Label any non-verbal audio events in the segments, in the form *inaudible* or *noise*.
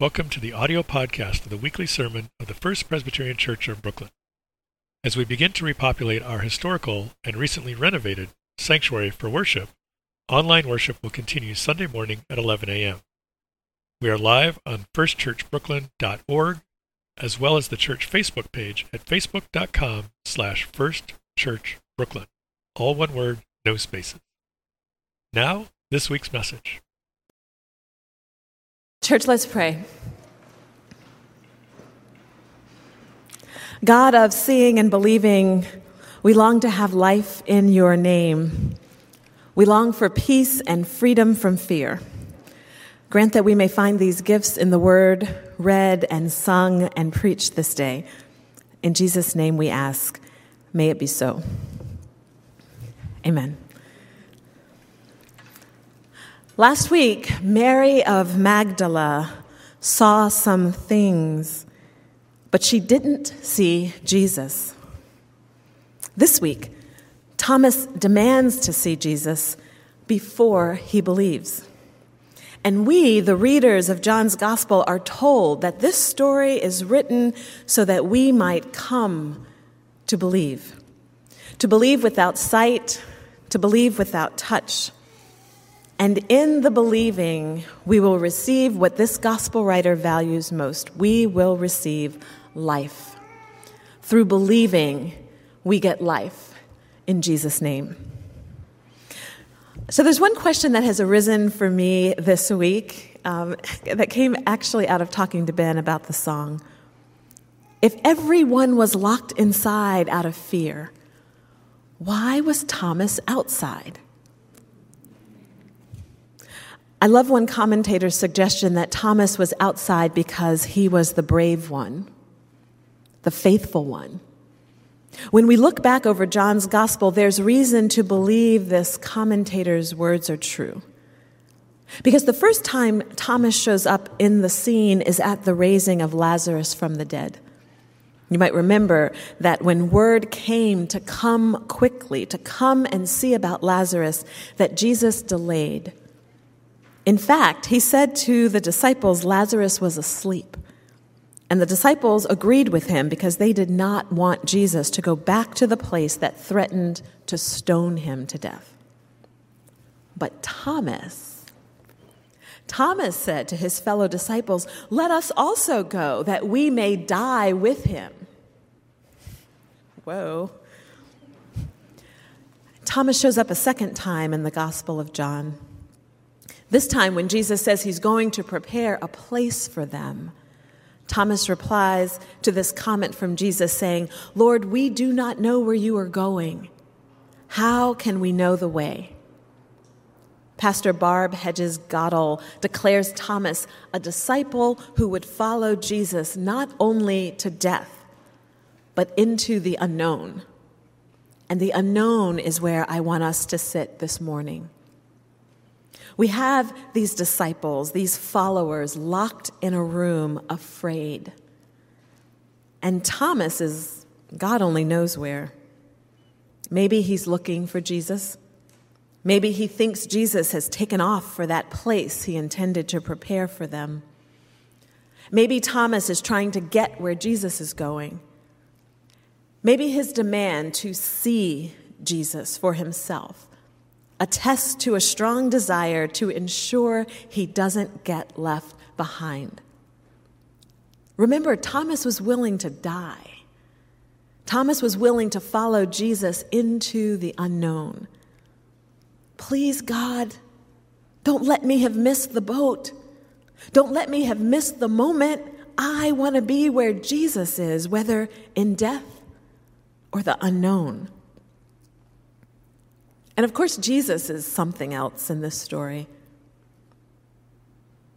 Welcome to the audio podcast of the weekly sermon of the First Presbyterian Church of Brooklyn. As we begin to repopulate our historical and recently renovated sanctuary for worship, online worship will continue Sunday morning at 11 a.m. We are live on firstchurchbrooklyn.org as well as the church Facebook page at facebook.com slash firstchurchbrooklyn. All one word, no spaces. Now, this week's message. Church, let's pray. God of seeing and believing, we long to have life in your name. We long for peace and freedom from fear. Grant that we may find these gifts in the word read and sung and preached this day. In Jesus' name we ask, may it be so. Amen. Last week, Mary of Magdala saw some things, but she didn't see Jesus. This week, Thomas demands to see Jesus before he believes. And we, the readers of John's Gospel, are told that this story is written so that we might come to believe. To believe without sight, to believe without touch and in the believing, we will receive what this gospel writer values most. We will receive life. Through believing, we get life in Jesus' name. So, there's one question that has arisen for me this week um, *laughs* that came actually out of talking to Ben about the song. If everyone was locked inside out of fear, why was Thomas outside? I love one commentator's suggestion that Thomas was outside because he was the brave one, the faithful one. When we look back over John's gospel, there's reason to believe this commentator's words are true. Because the first time Thomas shows up in the scene is at the raising of Lazarus from the dead. You might remember that when word came to come quickly, to come and see about Lazarus, that Jesus delayed. In fact, he said to the disciples, Lazarus was asleep. And the disciples agreed with him because they did not want Jesus to go back to the place that threatened to stone him to death. But Thomas, Thomas said to his fellow disciples, Let us also go that we may die with him. Whoa. Thomas shows up a second time in the Gospel of John. This time, when Jesus says he's going to prepare a place for them, Thomas replies to this comment from Jesus saying, Lord, we do not know where you are going. How can we know the way? Pastor Barb Hedges Goettl declares Thomas a disciple who would follow Jesus not only to death, but into the unknown. And the unknown is where I want us to sit this morning. We have these disciples, these followers, locked in a room, afraid. And Thomas is, God only knows where. Maybe he's looking for Jesus. Maybe he thinks Jesus has taken off for that place he intended to prepare for them. Maybe Thomas is trying to get where Jesus is going. Maybe his demand to see Jesus for himself attests to a strong desire to ensure he doesn't get left behind. Remember, Thomas was willing to die. Thomas was willing to follow Jesus into the unknown. Please, God, don't let me have missed the boat. Don't let me have missed the moment. I want to be where Jesus is, whether in death or the unknown. And of course, Jesus is something else in this story.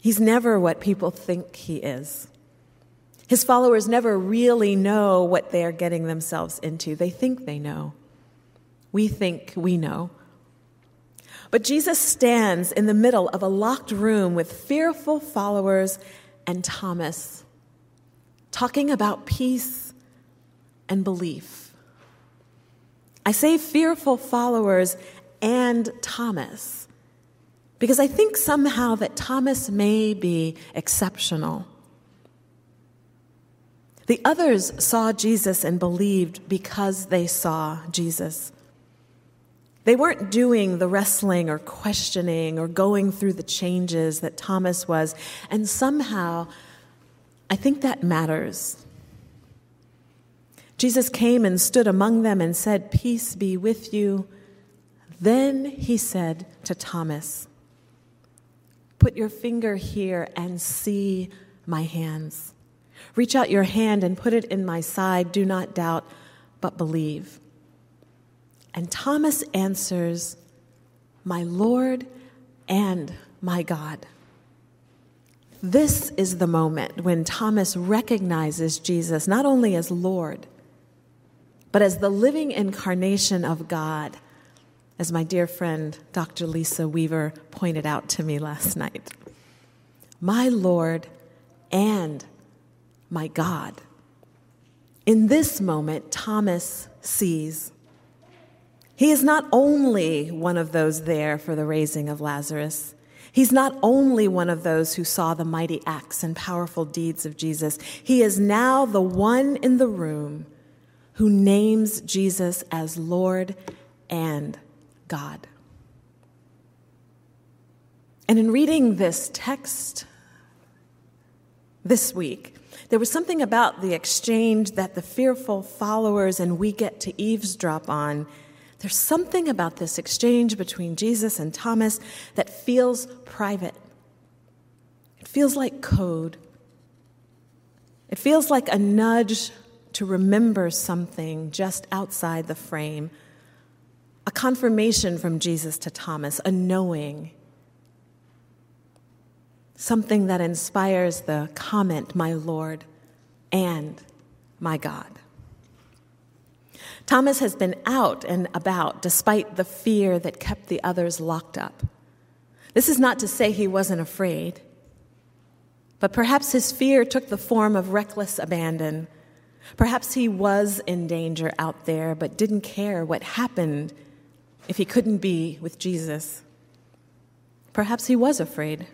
He's never what people think he is. His followers never really know what they are getting themselves into. They think they know. We think we know. But Jesus stands in the middle of a locked room with fearful followers and Thomas, talking about peace and belief. I say fearful followers and Thomas Because I think somehow that Thomas may be exceptional. The others saw Jesus and believed because they saw Jesus. They weren't doing the wrestling or questioning or going through the changes that Thomas was. And somehow, I think that matters. Jesus came and stood among them and said, Peace be with you. Then he said to Thomas, Put your finger here and see my hands. Reach out your hand and put it in my side. Do not doubt, but believe. And Thomas answers, My Lord and my God. This is the moment when Thomas recognizes Jesus not only as Lord, but as the living incarnation of God, as my dear friend Dr. Lisa Weaver pointed out to me last night. My Lord and my God. In this moment, Thomas sees he is not only one of those there for the raising of Lazarus. He's not only one of those who saw the mighty acts and powerful deeds of Jesus. He is now the one in the room who names Jesus as Lord and God. And in reading this text this week, there was something about the exchange that the fearful followers and we get to eavesdrop on there's something about this exchange between Jesus and Thomas that feels private. It feels like code. It feels like a nudge to remember something just outside the frame, a confirmation from Jesus to Thomas, a knowing, something that inspires the comment, My Lord and my God. Thomas has been out and about despite the fear that kept the others locked up. This is not to say he wasn't afraid, but perhaps his fear took the form of reckless abandon. Perhaps he was in danger out there, but didn't care what happened if he couldn't be with Jesus. Perhaps he was afraid.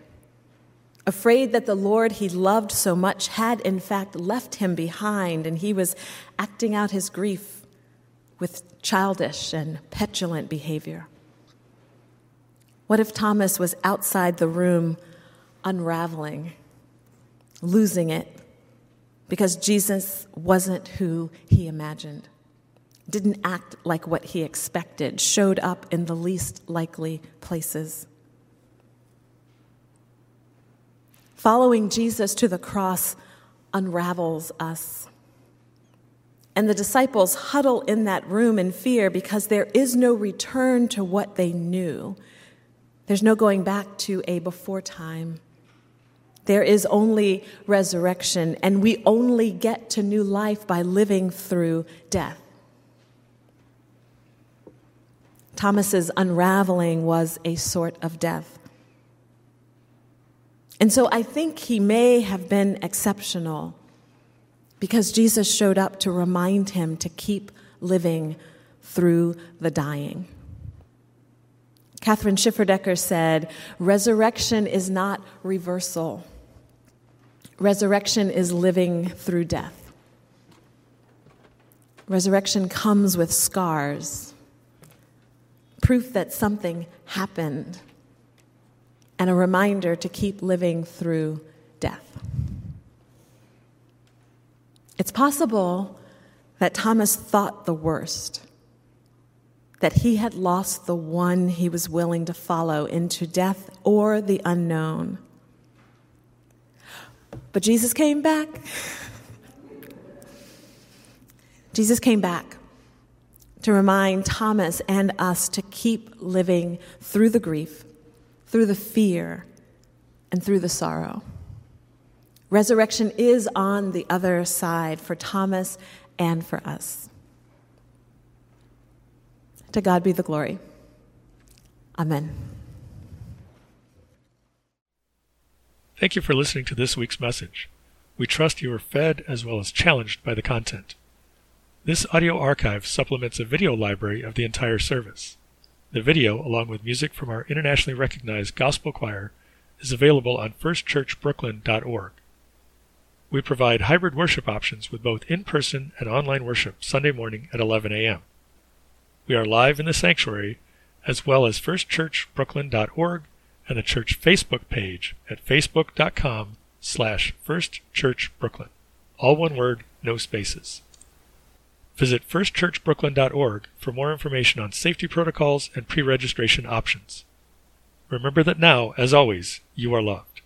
Afraid that the Lord he loved so much had, in fact, left him behind and he was acting out his grief with childish and petulant behavior? What if Thomas was outside the room unraveling, losing it, because Jesus wasn't who he imagined, didn't act like what he expected, showed up in the least likely places? Following Jesus to the cross unravels us. And the disciples huddle in that room in fear because there is no return to what they knew. There's no going back to a before time. There is only resurrection, and we only get to new life by living through death. Thomas's unraveling was a sort of death. And so I think he may have been exceptional because Jesus showed up to remind him to keep living through the dying. Kathryn Schifferdecker said, Resurrection is not reversal, resurrection is living through death. Resurrection comes with scars, proof that something happened, and a reminder to keep living through death. It's possible that Thomas thought the worst, that he had lost the one he was willing to follow into death or the unknown. But Jesus came back. Jesus came back to remind Thomas and us to keep living through the grief, through the fear, and through the sorrow. Resurrection is on the other side for Thomas and for us. To God be the glory. Amen. Thank you for listening to this week's message. We trust you are fed as well as challenged by the content. This audio archive supplements a video library of the entire service. The video, along with music from our internationally recognized gospel choir, is available on firstchurchbrooklyn.org. We provide hybrid worship options with both in person and online worship Sunday morning at 11 a.m. We are live in the sanctuary as well as firstchurchbrooklyn.org and the church Facebook page at facebook.com slash firstchurchbrooklyn. All one word, no spaces. Visit firstchurchbrooklyn.org for more information on safety protocols and pre-registration options. Remember that now, as always, you are loved.